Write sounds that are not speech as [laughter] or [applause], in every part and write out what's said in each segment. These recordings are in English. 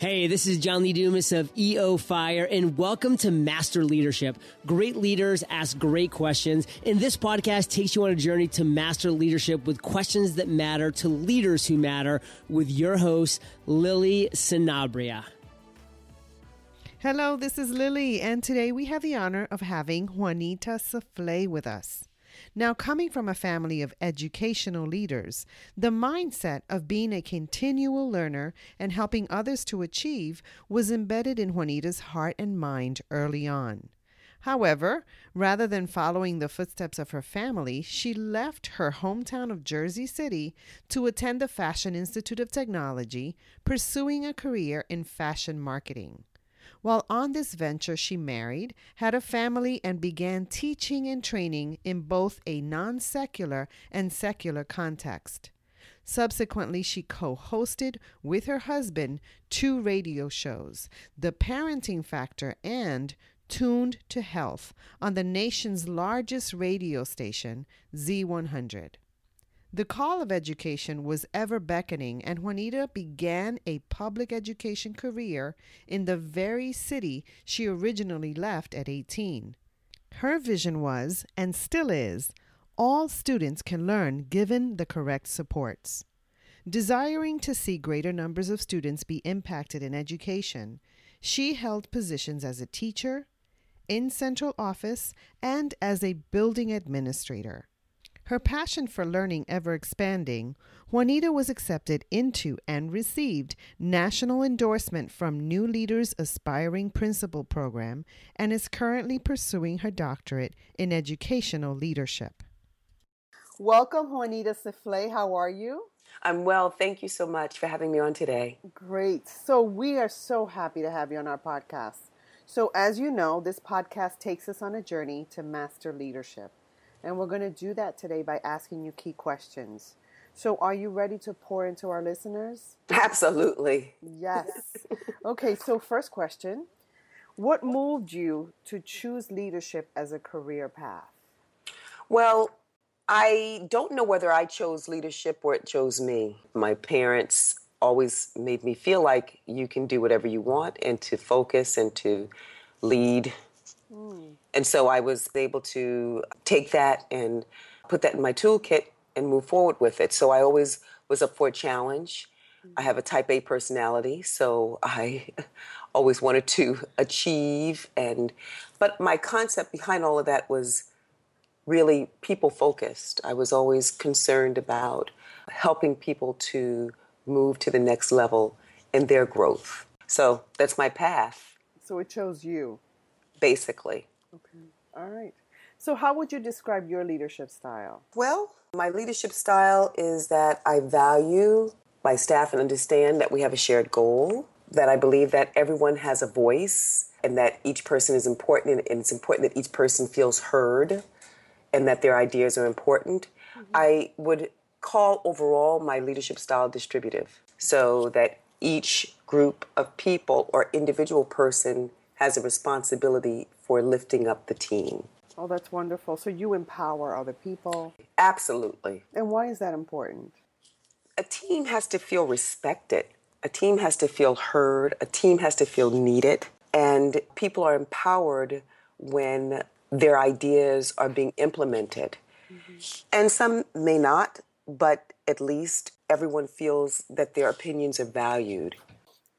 Hey, this is John Lee Dumas of EO Fire, and welcome to Master Leadership. Great leaders ask great questions, and this podcast takes you on a journey to master leadership with questions that matter to leaders who matter with your host, Lily Sinabria. Hello, this is Lily, and today we have the honor of having Juanita Souffle with us. Now, coming from a family of educational leaders, the mindset of being a continual learner and helping others to achieve was embedded in Juanita's heart and mind early on. However, rather than following the footsteps of her family, she left her hometown of Jersey City to attend the Fashion Institute of Technology, pursuing a career in fashion marketing. While on this venture, she married, had a family, and began teaching and training in both a non secular and secular context. Subsequently, she co hosted with her husband two radio shows The Parenting Factor and Tuned to Health on the nation's largest radio station, Z100. The call of education was ever beckoning, and Juanita began a public education career in the very city she originally left at 18. Her vision was, and still is, all students can learn given the correct supports. Desiring to see greater numbers of students be impacted in education, she held positions as a teacher, in central office, and as a building administrator. Her passion for learning ever expanding, Juanita was accepted into and received national endorsement from New Leaders Aspiring Principal Program and is currently pursuing her doctorate in educational leadership. Welcome, Juanita Souffle. How are you? I'm well. Thank you so much for having me on today. Great. So, we are so happy to have you on our podcast. So, as you know, this podcast takes us on a journey to master leadership. And we're going to do that today by asking you key questions. So, are you ready to pour into our listeners? Absolutely. Yes. okay, so first question What moved you to choose leadership as a career path? Well, I don't know whether I chose leadership or it chose me. My parents always made me feel like you can do whatever you want and to focus and to lead. Mm. And so I was able to take that and put that in my toolkit and move forward with it. So I always was up for a challenge. I have a type A personality, so I [laughs] always wanted to achieve and but my concept behind all of that was really people focused. I was always concerned about helping people to move to the next level in their growth. So that's my path. So it chose you. Basically. Okay. All right. So, how would you describe your leadership style? Well, my leadership style is that I value my staff and understand that we have a shared goal, that I believe that everyone has a voice and that each person is important and it's important that each person feels heard and that their ideas are important. Mm-hmm. I would call overall my leadership style distributive so that each group of people or individual person has a responsibility for lifting up the team. Oh, that's wonderful. So you empower other people? Absolutely. And why is that important? A team has to feel respected, a team has to feel heard, a team has to feel needed, and people are empowered when their ideas are being implemented. Mm-hmm. And some may not, but at least everyone feels that their opinions are valued.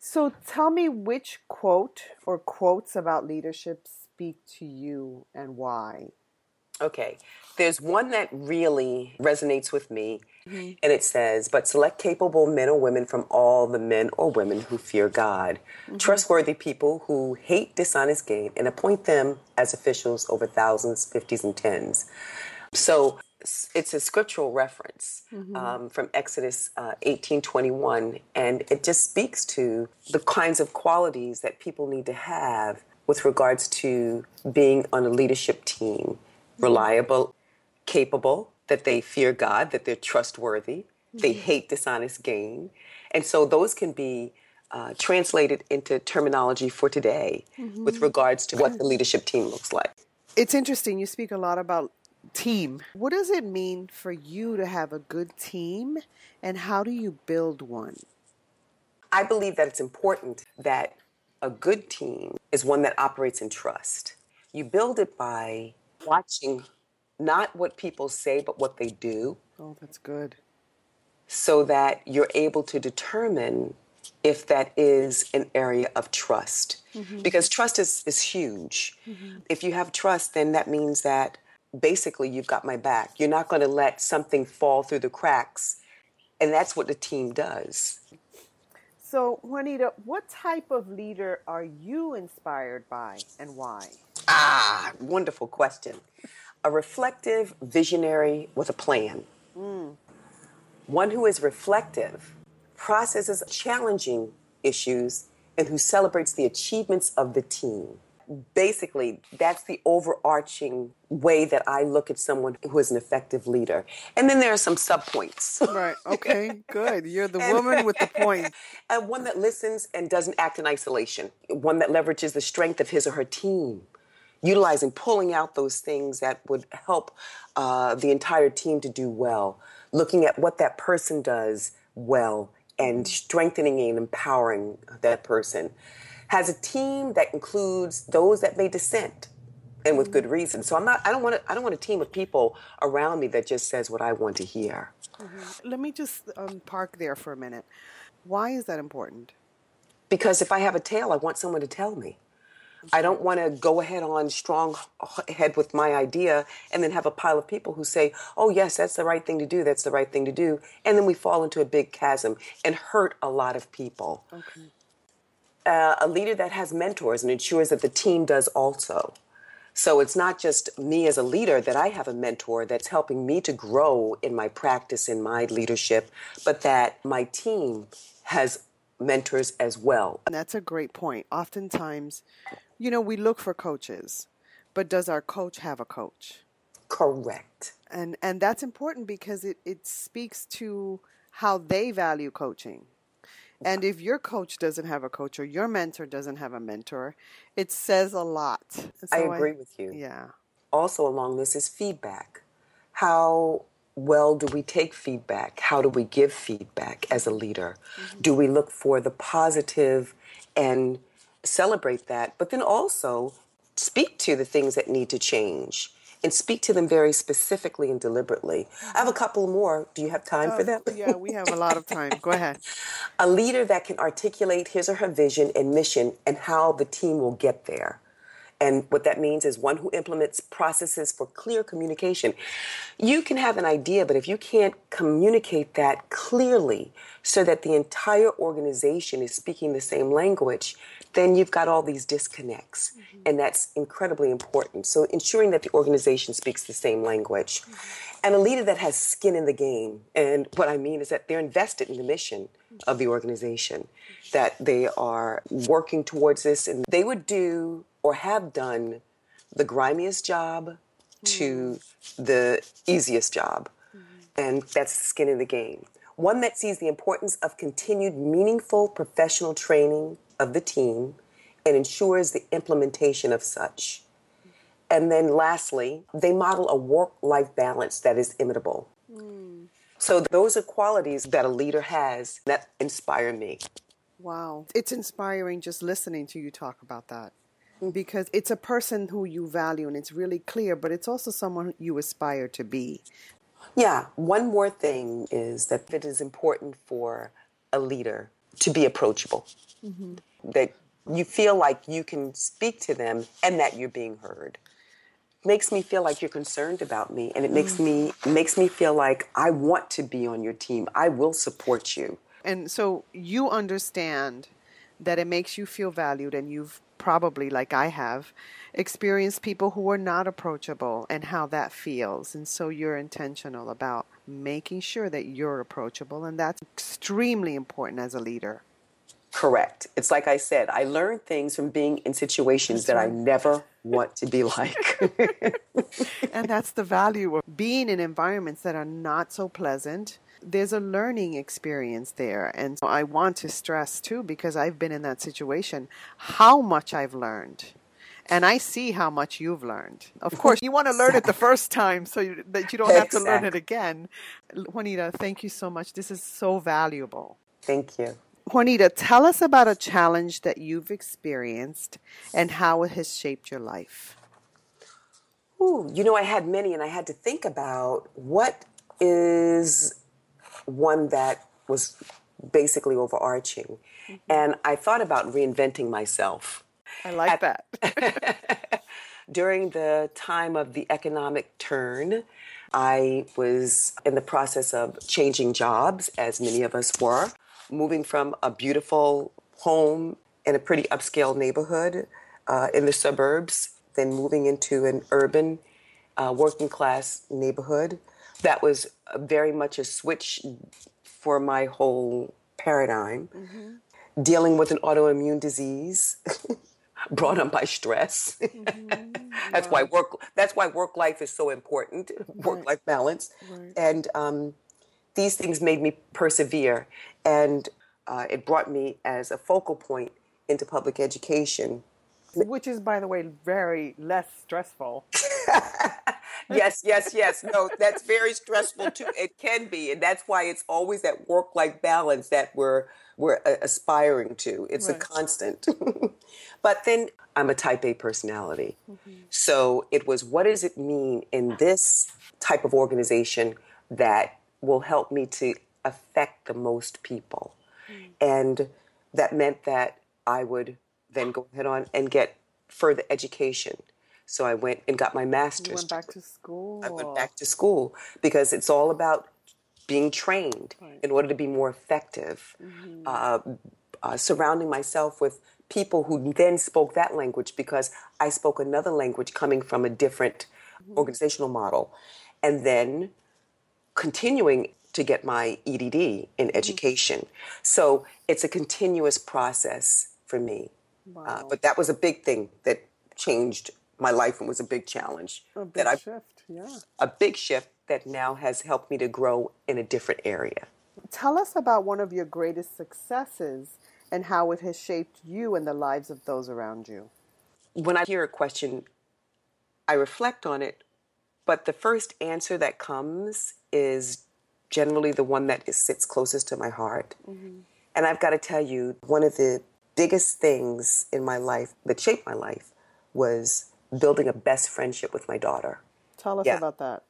So tell me which quote or quotes about leadership speak to you and why? Okay. There's one that really resonates with me, mm-hmm. and it says, But select capable men or women from all the men or women who fear God, mm-hmm. trustworthy people who hate dishonest gain, and appoint them as officials over thousands, fifties, and tens. So it's a scriptural reference mm-hmm. um, from Exodus uh, 18:21, and it just speaks to the kinds of qualities that people need to have with regards to being on a leadership team: mm-hmm. reliable, capable, that they fear God, that they're trustworthy, They hate dishonest gain. And so those can be uh, translated into terminology for today with regards to what the [clears throat] leadership team looks like. It's interesting. You speak a lot about team. What does it mean for you to have a good team, and how do you build one? I believe that it's important that a good team is one that operates in trust. You build it by watching not what people say, but what they do, Oh, that's good. so that you're able to determine if that is an area of trust. Mm-hmm. Because trust is, is huge. Mm-hmm. If you have trust, then that means that basically you've got my back. You're not going to let something fall through the cracks. And that's what the team does. So, Juanita, what type of leader are you inspired by, and why? Ah, wonderful question. A reflective visionary with a plan. One who is reflective, processes challenging issues, and who celebrates the achievements of the team. Basically, that's the overarching way that I look at someone who is an effective leader. And then there are some subpoints. Right. Okay. Good. You're the [laughs] woman with the point. [laughs] Uh, one that listens and doesn't act in isolation. One that leverages the strength of his or her team, utilizing, pulling out those things that would help uh, the entire team to do well. Looking at what that person does well and strengthening and empowering that person. Has a team that includes those that may dissent and with good reason. So I'm not. I don't want to. I don't want a team of people around me that just says what I want to hear. Let me just um, park there for a minute. Why is that important? Because if I have a tale, I want someone to tell me. I don't want to go ahead on strong head with my idea and then have a pile of people who say, "Oh yes, that's the right thing to do. That's the right thing to do," and then we fall into a big chasm and hurt a lot of people. Okay. Uh, a leader that has mentors and ensures that the team does also. So it's not just me as a leader that I have a mentor that's helping me to grow in my practice, in my leadership, but that my team has mentors as well. And that's a great point. Oftentimes, you know, we look for coaches, but does our coach have a coach? Correct. And and that's important because it, it speaks to how they value coaching. And if your coach doesn't have a coach or your mentor doesn't have a mentor, it says a lot. And I so agree with you. Yeah. Also, along this is feedback. How well do we take feedback? How do we give feedback as a leader? Mm-hmm. Do we look for the positive and celebrate that, but then also speak to the things that need to change and speak to them very specifically and deliberately? I have a couple more. Do you have time for oh, them? yeah, we have a lot of time. Go ahead. [laughs] a leader that can articulate his or her vision and mission and how the team will get there. And what that means is one who implements processes for clear communication. You can have an idea, but if you can't communicate that clearly so that the entire organization is speaking the same language, then you've got all these disconnects. Mm-hmm. And that's incredibly important. So ensuring that the organization speaks the same language. Mm-hmm. And a leader that has skin in the game. And what I mean is that they're invested in the mission of the organization, that they are working towards this, and they would do or have done the grimiest job to mm-hmm. the easiest job. And that's skin in the game. One that sees the importance of continued meaningful professional training of the team and ensures the implementation of such. And then lastly, they model a work life balance that is imitable. Hmm. So those are qualities that a leader has that inspire me. Wow. It's inspiring just listening to you talk about that mm-hmm. because it's a person who you value and it's really clear, but it's also someone you aspire to be. Yeah, one more thing is that it is important for a leader to be approachable. Mm-hmm. That you feel like you can speak to them and that you're being heard. Makes me feel like you're concerned about me and it makes mm. me makes me feel like I want to be on your team. I will support you. And so you understand that it makes you feel valued, and you've probably, like I have, experienced people who are not approachable and how that feels. And so you're intentional about making sure that you're approachable, and that's extremely important as a leader. Correct. It's like I said, I learned things from being in situations that I never want to be like. [laughs] and that's the value of being in environments that are not so pleasant there's a learning experience there. And so I want to stress too, because I've been in that situation, how much I've learned. And I see how much you've learned. Of [laughs] course, you want to learn it the first time so you, that you don't have to learn it again. Juanita, thank you so much. This is so valuable. Thank you. Juanita, tell us about a challenge that you've experienced and how it has shaped your life. Ooh, you know, I had many, and I had to think about what is one that was basically overarching. Mm-hmm. And I thought about reinventing myself. I like At, that. [laughs] during the time of the economic turn, I was in the process of changing jobs, as many of us were, moving from a beautiful home in a pretty upscale neighborhood uh, in the suburbs then moving into an urban uh, working class neighborhood. That was very much a switch for my whole paradigm. Mm-hmm. Dealing with an autoimmune disease [laughs] brought on by stress. Mm-hmm. [laughs] that's wow. why work. That's why work life is so important. [laughs] Work life balance, right. and um, these things made me persevere, and uh, it brought me as a focal point into public education which is, by the way, very less stressful. [laughs] yes, yes, yes. No, that's very stressful too. It can be, and that's why it's always that work-life balance that we're we're uh, aspiring to. It's right. a constant. [laughs] but then I'm a Type A personality, mm-hmm. so it was what does it mean in this type of organization that will help me to affect the most people, mm. and that meant that I would then go ahead on and get further education. So I went and got my master's. You went back to school. I went back to school because it's all about being trained right. in order to be more effective. Mm-hmm. Uh, uh, surrounding myself with people who then spoke that language because I spoke another language coming from a different mm-hmm. organizational model. And then continuing to get my EDD in mm-hmm. education. So it's a continuous process for me. Wow. Uh, but that was a big thing that changed my life and was a big challenge. A big that I, shift, yeah. A big shift that now has helped me to grow in a different area. Tell us about one of your greatest successes and how it has shaped you and the lives of those around you. When I hear a question, I reflect on it, but the first answer that comes is generally the one that is, sits closest to my heart. Mm-hmm. And I've got to tell you, one of the biggest things in my life that shaped my life was building a best friendship with my daughter. Tell us yeah. about that.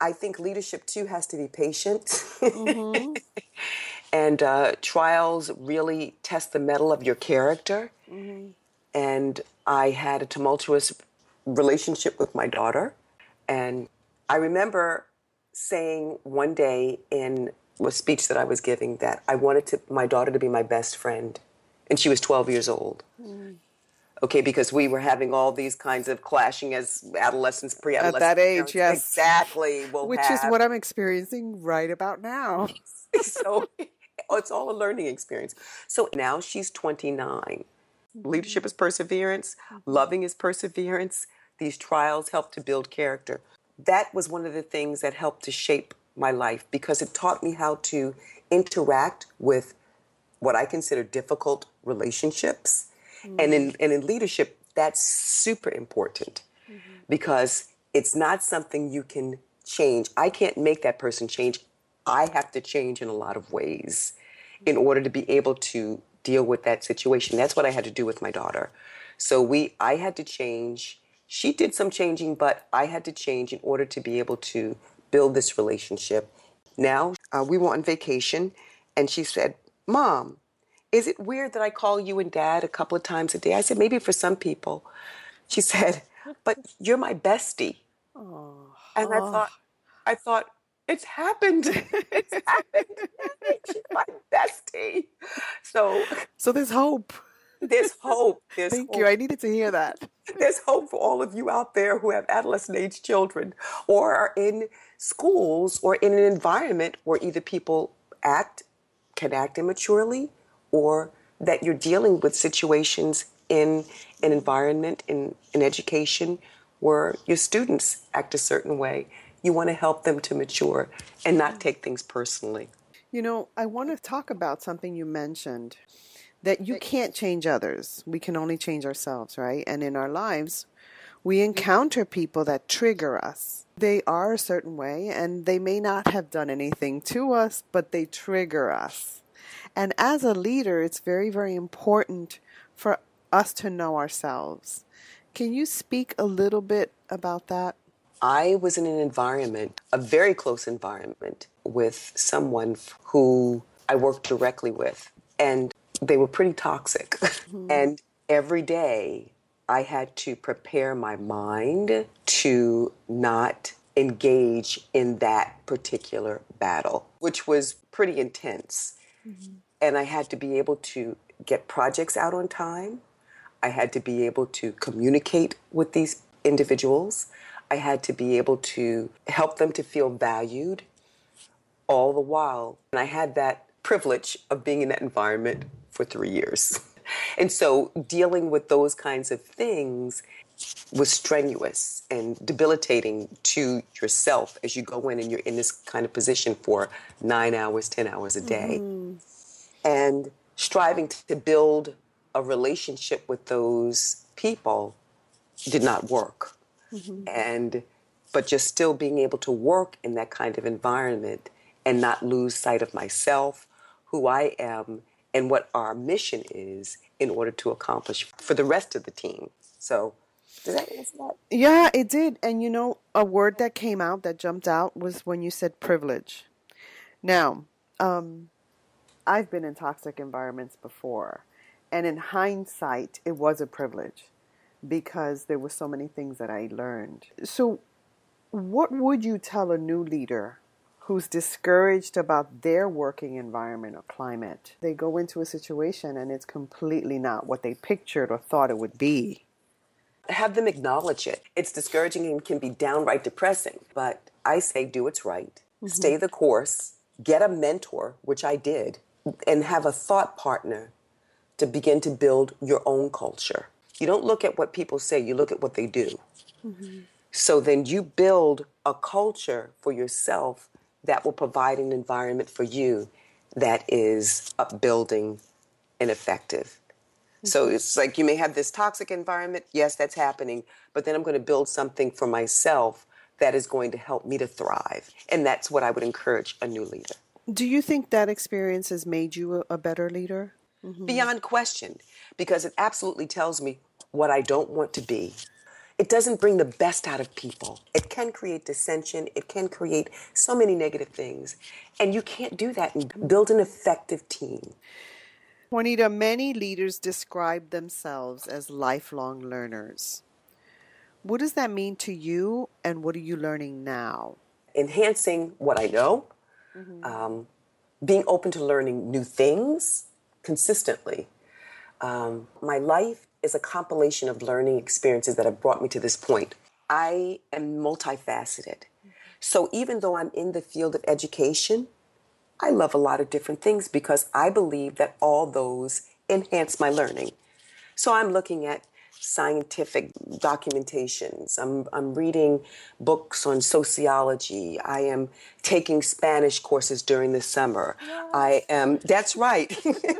I think leadership too has to be patient. Mm-hmm. [laughs] and uh, trials really test the mettle of your character. Mm-hmm. And I had a tumultuous relationship with my daughter. And I remember saying one day in a speech that I was giving that I wanted to, my daughter to be my best friend and she was 12 years old. Mm. Okay, because we were having all these kinds of clashing as adolescents, pre-adolescents. At that age, yes, exactly. We'll Which have. is what I'm experiencing right about now. [laughs] so it's all a learning experience. So now she's 29. Mm-hmm. Leadership is perseverance. Mm-hmm. Loving is perseverance. These trials help to build character. That was one of the things that helped to shape my life because it taught me how to interact with what I consider difficult relationships. Mm-hmm. And in and in leadership, that's super important mm-hmm. because it's not something you can change. I can't make that person change. I have to change in a lot of ways in mm-hmm. order to be able to deal with that situation. That's what I had to do with my daughter. So we I had to change. She did some changing, but I had to change in order to be able to build this relationship. Now, uh, we were on vacation, and she said, Mom, is it weird that I call you and dad a couple of times a day? I said, Maybe for some people. She said, But you're my bestie. Oh. And I thought, I thought, [laughs] it's happened. it's happened. She's my bestie. So, so there's hope. There's hope. There's Thank hope. you. I needed to hear that. [laughs] There's hope for all of you out there who have adolescent age children or are in schools or in an environment where either people act can act immaturely or that you're dealing with situations in an environment in, in education where your students act a certain way You want to help them to mature and not take things personally. You know, I want to talk about something you mentioned that you can't change others. We can only change ourselves, right? And in our lives, we mm-hmm. encounter people that trigger us. They are a certain way and they may not have done anything to us, but they trigger us. And as a leader, it's very, very important for us to know ourselves. Can you speak a little bit about that? I was in an environment, a very close environment, with someone who I worked directly with. And they were pretty toxic. [laughs] Mm-hmm. And every day I had to prepare my mind to not engage in that particular battle, which was pretty intense. Mm-hmm. And I had to be able to get projects out on time. I had to be able to communicate with these individuals. I had to be able to help them to feel valued all the while. And I had that privilege of being in that environment for three years. [laughs] And so dealing with those kinds of things was strenuous and debilitating to yourself as you go in and you're in this kind of position for nine hours, 10 hours a day. Mm-hmm. And striving to build a relationship with those people did not work. Mm-hmm. And but just still being able to work in that kind of environment and not lose sight of myself, who I am, and what our mission is in order to accomplish for the rest of the team. So, did that answer that? Yeah, it did. And you know, a word that came out that jumped out was when you said privilege. Now, um, I've been in toxic environments before, and in hindsight, it was a privilege because there were so many things that I learned. So, what would you tell a new leader who's discouraged about their working environment or climate. They go into a situation and it's completely not what they pictured or thought it would be. Have them acknowledge it. It's discouraging and can be downright depressing, but I say do what's right. Mm-hmm. Stay the course, get a mentor, which I did, and have a thought partner to begin to build your own culture. You don't look at what people say, you look at what they do. Mm-hmm. So then you build a culture for yourself that will provide an environment for you that is upbuilding and effective. Mm-hmm. So it's like you may have this toxic environment. Yes, that's happening. But then I'm going to build something for myself that is going to help me to thrive. And that's what I would encourage a new leader. Do you think that experience has made you a, better leader? Mm-hmm. Beyond question, because it absolutely tells me what I don't want to be it doesn't bring the best out of people. It can create dissension. It can create so many negative things. And you can't do that and build an effective team. Juanita, many leaders describe themselves as lifelong learners. What does that mean to you, and what are you learning now? Enhancing what I know, mm-hmm. um, being open to learning new things consistently. Um, my life is a compilation of learning experiences that have brought me to this point. I am multifaceted. So even though I'm in the field of education, I love a lot of different things because I believe that all those enhance my learning. So I'm looking at scientific documentations. I'm, I'm reading books on sociology. I am taking Spanish courses during the summer. Yes. I am, that's right.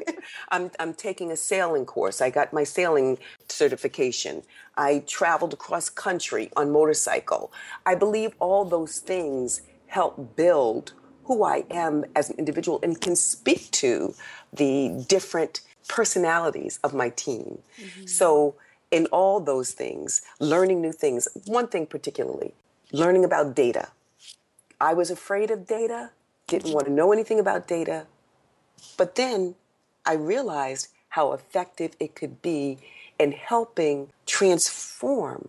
[laughs] I'm, I'm taking a sailing course. I got my sailing certification. I traveled across country on motorcycle. I believe all those things help build who I am as an individual and can speak to the different personalities of my team. Mm-hmm. So in all those things, learning new things. One thing particularly, learning about data. I was afraid of data, didn't want to know anything about data, but then I realized how effective it could be in helping transform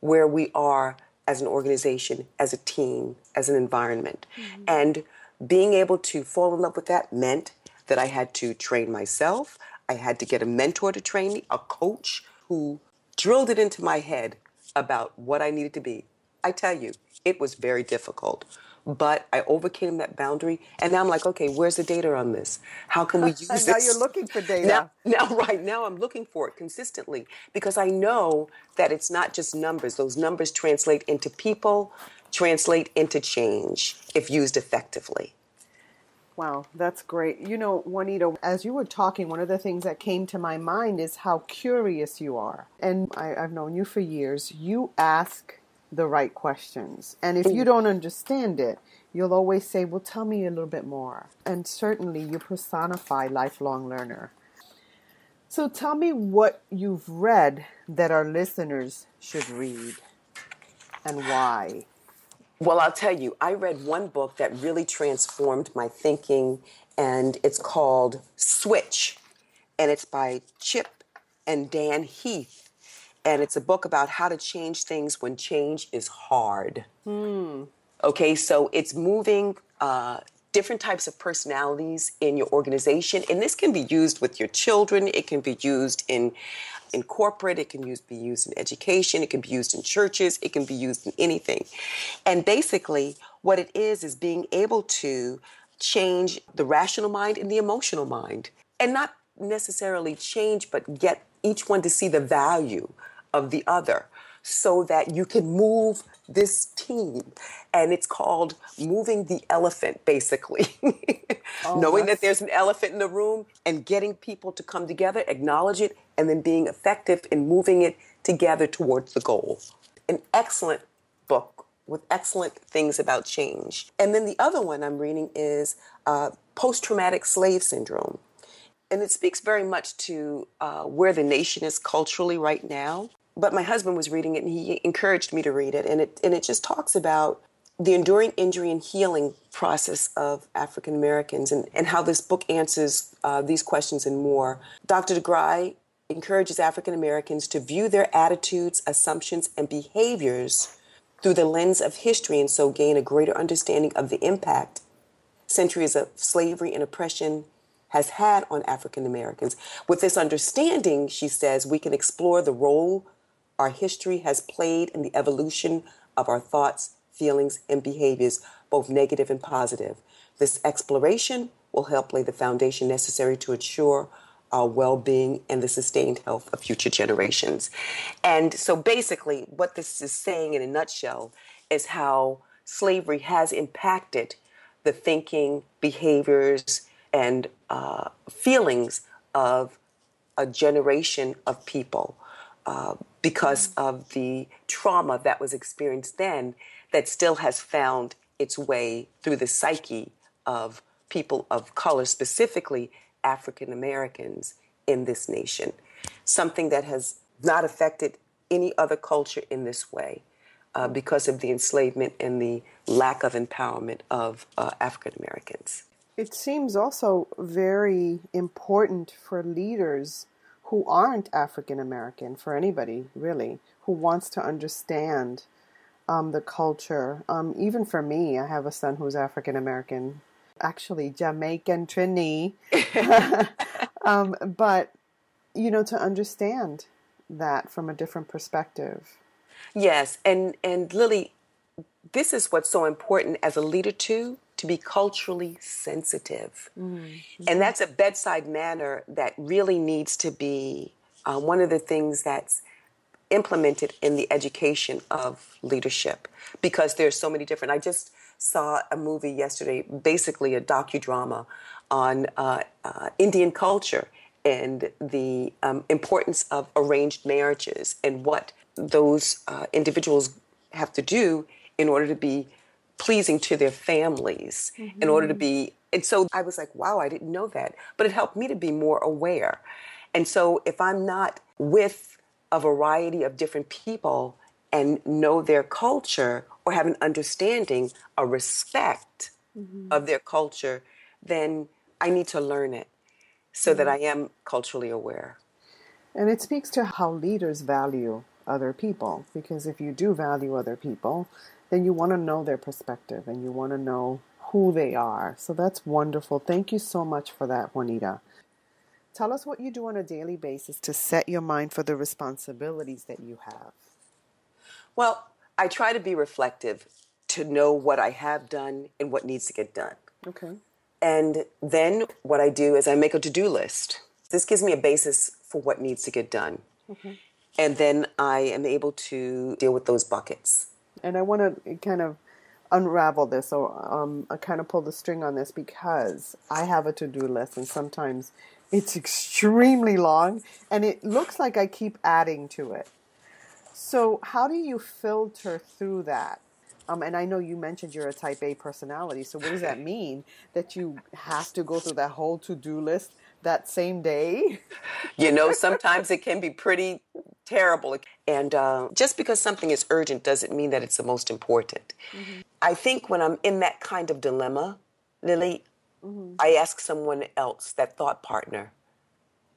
where we are as an organization, as a team, as an environment. Mm-hmm. And being able to fall in love with that meant that I had to train myself. I had to get a mentor to train me, a coach who drilled it into my head about what I needed to be. I tell you, it was very difficult. But I overcame that boundary, and now I'm like, okay, where's the data on this? How can we [laughs] use this? now you're looking for [laughs] data. Now, now, [laughs] right now, I'm looking for it consistently because I know that it's not just numbers. Those numbers translate into people, translate into change if used effectively. Wow, that's great. You know, Juanita, as you were talking, one of the things that came to my mind is how curious you are. And I, have known you for years. You ask the right questions. And if you don't understand it, you'll always say, Well, tell me a little bit more. And certainly you personify lifelong learner. So tell me what you've read that our listeners should read and why. Well, I'll tell you, I read one book that really transformed my thinking, and it's called Switch, and it's by Chip and Dan Heath. And it's a book about how to change things when change is hard. Hmm. Okay, so it's moving uh, different types of personalities in your organization, and this can be used with your children, it can be used in in corporate, it can use, be used in education, it can be used in churches, it can be used in anything. And basically, what it is is being able to change the rational mind and the emotional mind. And not necessarily change, but get each one to see the value of the other so that you can move this team. And it's called moving the elephant, basically. [laughs] oh, Knowing that there's an elephant in the room and getting people to come together, acknowledge it, and then being effective in moving it together towards the goal. An excellent book with excellent things about change. And then the other one I'm reading is uh, Post Traumatic Slave Syndrome. And it speaks very much to uh, where the nation is culturally right now but my husband was reading it and he encouraged me to read it and it and it just talks about the enduring injury and healing process of African Americans and, and how this book answers uh, these questions and more. Dr. DeGruy encourages African Americans to view their attitudes, assumptions, and behaviors through the lens of history and so gain a greater understanding of the impact centuries of slavery and oppression has had on African Americans. With this understanding, she says, we can explore the role our history has played in the evolution of our thoughts, feelings, and behaviors, both negative and positive. This exploration will help lay the foundation necessary to ensure our well being and the sustained health of future generations. And so basically, what this is saying in a nutshell is how slavery has impacted the thinking, behaviors, and uh, feelings of a generation of people. Uh, because of the trauma that was experienced then that still has found its way through the psyche of people of color, specifically African Americans in this nation. Something that has not affected any other culture in this way uh, because of the enslavement and the lack of empowerment of uh, African Americans. It seems also very important for leaders who aren't African American, for anybody really, who wants to understand um, the culture. Um, even for me, I have a son who's African American, actually Jamaican Trini. [laughs] [laughs] um, but, you know, to understand that from a different perspective. Yes, and, and Lily, this is what's so important as a leader too to be culturally sensitive. Mm-hmm. And that's a bedside manner that really needs to be uh, one of the things that's implemented in the education of leadership because there's so many different. I just saw a movie yesterday, basically a docudrama on uh, uh, Indian culture and the um, importance of arranged marriages and what those uh, individuals have to do in order to be pleasing to their families mm-hmm. in order to be and so I was like, wow, I didn't know that. But it helped me to be more aware. And so if I'm not with a variety of different people and know their culture or have an understanding, a respect mm-hmm. of their culture, then I need to learn it so mm-hmm. that I am culturally aware. And it speaks to how leaders value other people because if you do value other people, then you want to know their perspective and you want to know who they are. So that's wonderful. Thank you so much for that, Juanita. Tell us what you do on a daily basis to set your mind for the responsibilities that you have. Well, I try to be reflective to know what I have done and what needs to get done. Okay. And then what I do is I make a to do list. This gives me a basis for what needs to get done. Okay. And then I am able to deal with those buckets. And I want to kind of unravel this or um, kind of pull the string on this because I have a to do list and sometimes it's extremely long and it looks like I keep adding to it. So, how do you filter through that? Um, and I know you mentioned you're a type A personality. So, what does that mean? That you have to go through that whole to do list that same day? You know, sometimes it can be pretty terrible. And uh, just because something is urgent doesn't mean that it's the most important. Mm-hmm. I think when I'm in that kind of dilemma, Lily, mm-hmm. I ask someone else, that thought partner.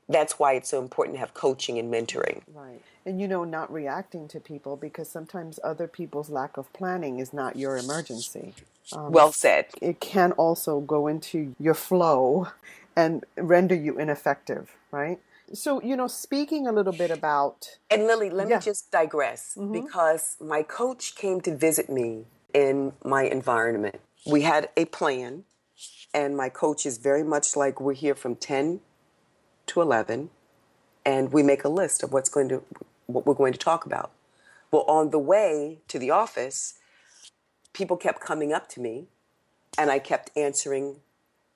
That's why it's so important to have coaching and mentoring. Right. And you know, not reacting to people because sometimes other people's lack of planning is not your emergency. Um, well said. It can also go into your flow and render you ineffective, right? So, you know, speaking a little bit about. And Lily, let yeah. me just digress mm-hmm. because my coach came to visit me in my environment. We had a plan, and my coach is very much like we're here from 10 to 11, and we make a list of what's going to, what we're going to talk about. Well, on the way to the office, people kept coming up to me, and I kept answering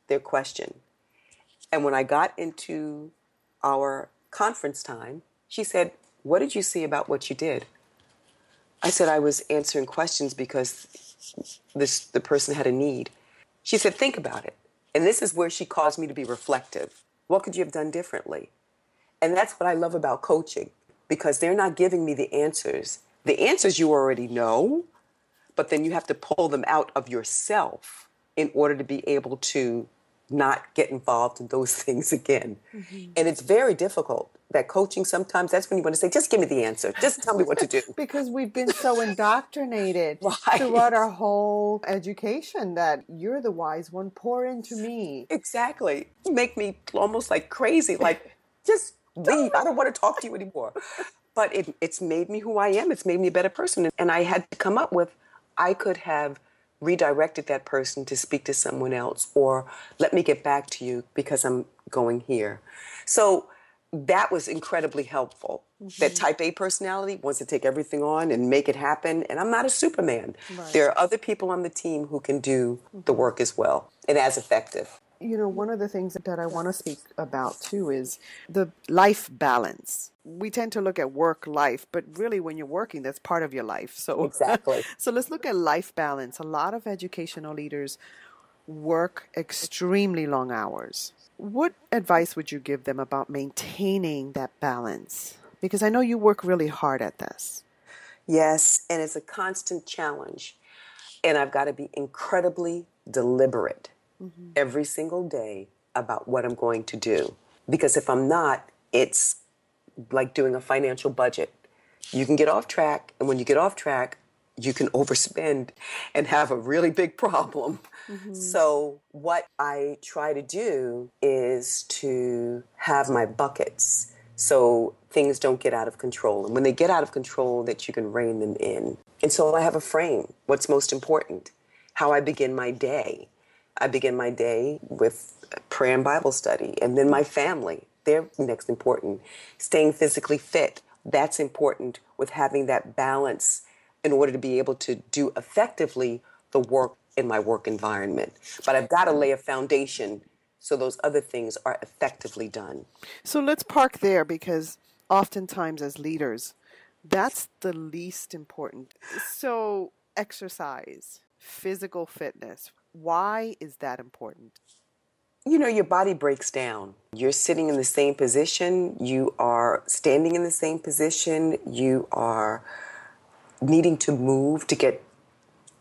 their question. And when I got into our conference time, she said, What did you see about what you did? I said, I was answering questions because this, the person had a need. She said, Think about it. And this is where she caused me to be reflective. What could you have done differently? And that's what I love about coaching because they're not giving me the answers. The answers you already know, but then you have to pull them out of yourself in order to be able to not get involved in those [laughs] things again. Mm-hmm. And it's very difficult. That coaching sometimes that's when you want to say, just give me the answer. Just tell me what to do. [laughs] because we've been so indoctrinated [laughs] right. throughout our whole education that you're the wise one, pour into me. Exactly. You make me almost like crazy, like just leave. I don't want to talk to you anymore. But it, it's made me who I am. It's made me a better person. And I had to come up with, I could have redirected that person to speak to someone else or let me get back to you because I'm going here. So that was incredibly helpful. Mm-hmm. That type A personality wants to take everything on and make it happen. And I'm not a Superman. Right. There are other people on the team who can do mm-hmm. the work as well and as effective. You know, one of the things that I want to speak about too is the life balance. We tend to look at work life, but really when you're working, that's part of your life. So Exactly. [laughs] so let's look at life balance. A lot of educational leaders work extremely long hours. What advice would you give them about maintaining that balance? Because I know you work really hard at this. Yes, and it's a constant challenge. And I've got to be incredibly deliberate mm-hmm. every single day about what I'm going to do. Because if I'm not, it's like doing a financial budget. You can get off track, and when you get off track, you can overspend and have a really big problem. Mm-hmm. So, what I try to do is to have my buckets so things don't get out of control. And when they get out of control, that you can rein them in. And so I have a frame. What's most important? How I begin my day. I begin my day with prayer and Bible study, and then my family. They're next important. Staying physically fit. That's important with having that balance in order to be able to do effectively the work in my work environment. But I've got to lay a foundation so those other things are effectively done. So let's park there because oftentimes as leaders, that's the least important. So, exercise, physical fitness, why is that important? You know, your body breaks down. You're sitting in the same position, you are standing in the same position, you are needing to move to get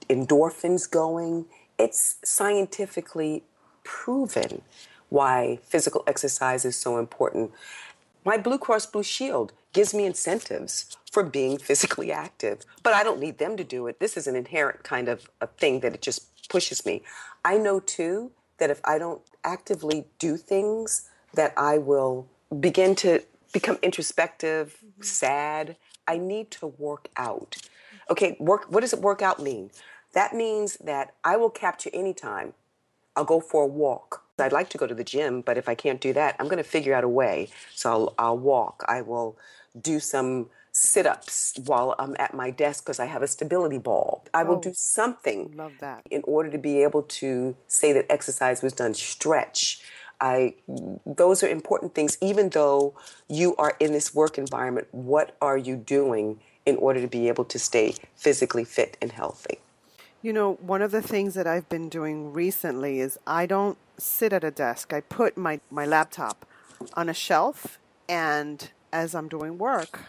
endorphins going. It's scientifically proven why physical exercise is so important. My Blue Cross Blue Shield gives me incentives for being physically active, but I don't need them to do it. This is an inherent kind of a thing that it just pushes me. I know too that if I don't actively do things, that I will begin to become introspective, mm-hmm. sad. I need to work out. Okay, work what does it work out mean? That means that I will capture any time. I'll go for a walk. I'd like to go to the gym, but if I can't do that, I'm going to figure out a way. So I'll, I'll walk. I will do some sit ups while I'm at my desk because I have a stability ball. I will Oh, do something Love that. in order to be able to say that exercise was done. Stretch. I those are important things. Even though you are in this work environment, what are you doing in order to be able to stay physically fit and healthy? You know, one of the things that I've been doing recently is I don't sit at a desk. I put my, my laptop on a shelf, and as I'm doing work,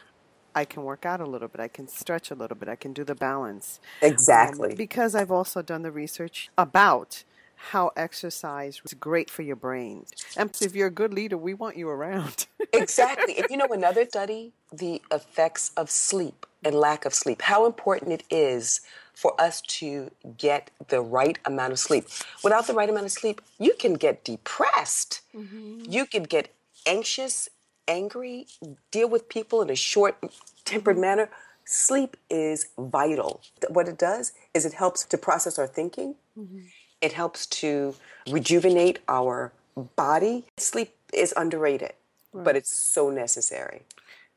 I can work out a little bit. I can stretch a little bit. I can do the balance. Exactly. Um, because I've also done the research about how exercise is great for your brain. And if you're a good leader, we want you around. exactly. If you know, [laughs] another study, the effects of sleep and lack of sleep, how important it is for us to get the right amount of sleep. Without the right amount of sleep, you can get depressed. You can get anxious, angry, deal with people in a short tempered mm-hmm. manner. Sleep is vital. What it does is it helps to process our thinking. Mm-hmm. It helps to rejuvenate our body. Sleep is underrated, but it's so necessary.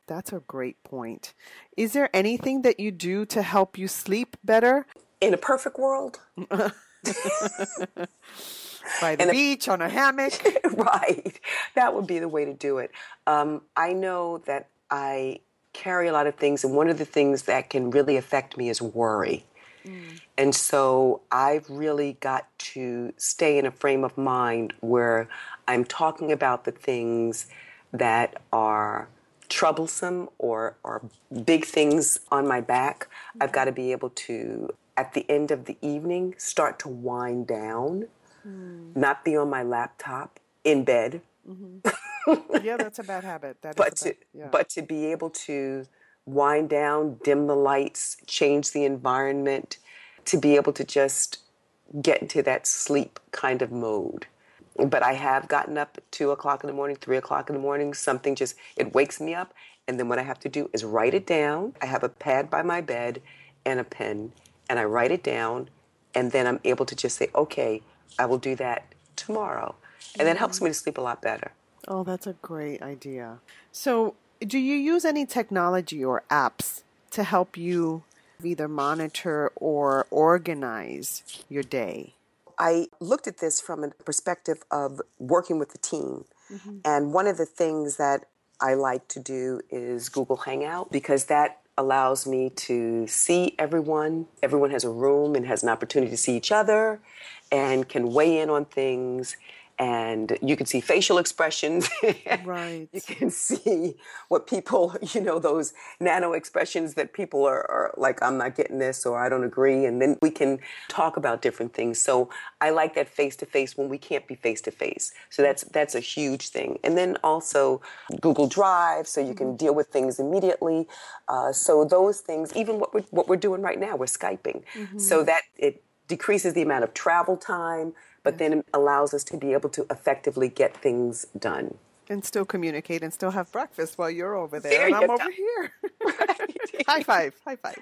That's a great point. Is there anything that you do to help you sleep better? In a perfect world, [laughs] [laughs] [laughs] By the beach, on a hammock? [laughs] right, that would be the way to do it. Um, I know that I carry a lot of things, and one of the things that can really affect me is worry. And so I've really got to stay in a frame of mind where I'm talking about the things that are troublesome or, or big things on my back. I've got to be able to, at the end of the evening, start to wind down, Mm. not be on my laptop in bed, mm-hmm. yeah, that's a bad habit. That but a to bad, yeah. but to be able to wind down, dim the lights, change the environment, to be able to just get into that sleep kind of mode. But I have gotten up at two o'clock in the morning, three o'clock in the morning. Something just it wakes me up, and then what I have to do is write it down. I have a pad by my bed and a pen, and I write it down, and then I'm able to just say, okay, I will do that tomorrow, and that helps me to sleep a lot better. Oh, that's a great idea. So, do you use any technology or apps to help you either monitor or organize your day? I looked at this from a perspective of working with the team. Mm-hmm. And one of the things that I like to do is Google Hangout because that allows me to see everyone. Everyone has a room and has an opportunity to see each other and can weigh in on things. And you can see facial expressions. [laughs] Right. you can see what people, you know, those nano expressions that people are, are like, I'm not getting this or I don't agree. And then we can talk about different things. So I like that face to face when we can't be face to face. So mm. that's that's a huge thing. And then also Google Drive, so you can mm-hmm. deal with things immediately. Uh, so those things, even what we're, what we're doing right now, we're Skyping. So mm-hmm. that it decreases the amount of travel time, but then it allows us to be able to effectively get things done. And still communicate and still have breakfast while you're over there There and I'm over here. [laughs] [laughs] high five, high five.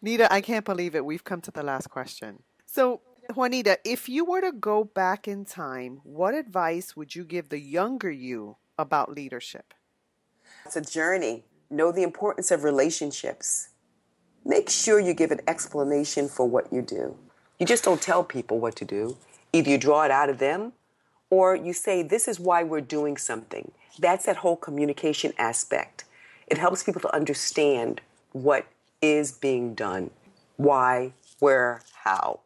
Nita, I can't believe it. We've come to the last question. So, Juanita, if you were to go back in time, what advice would you give the younger you about leadership? It's a journey. Know the importance of relationships. Make sure you give an explanation for what you do. You just don't tell people what to do. Either you draw it out of them or you say, This is why we're doing something. That's that whole communication aspect. It helps people to understand what is being done, why, where, how.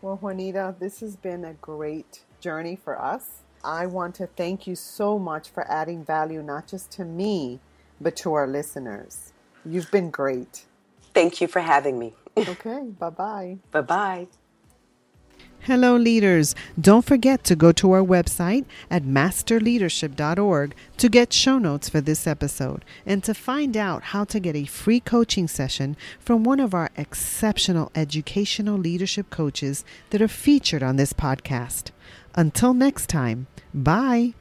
Well, Juanita, this has been a great journey for us. I want to thank you so much for adding value, not just to me, but to our listeners. You've been great. Thank you for having me. [laughs] Okay, bye bye. bye bye. Hello, leaders. Don't forget to go to our website at masterleadership.org to get show notes for this episode and to find out how to get a free coaching session from one of our exceptional educational leadership coaches that are featured on this podcast. Until next time, bye.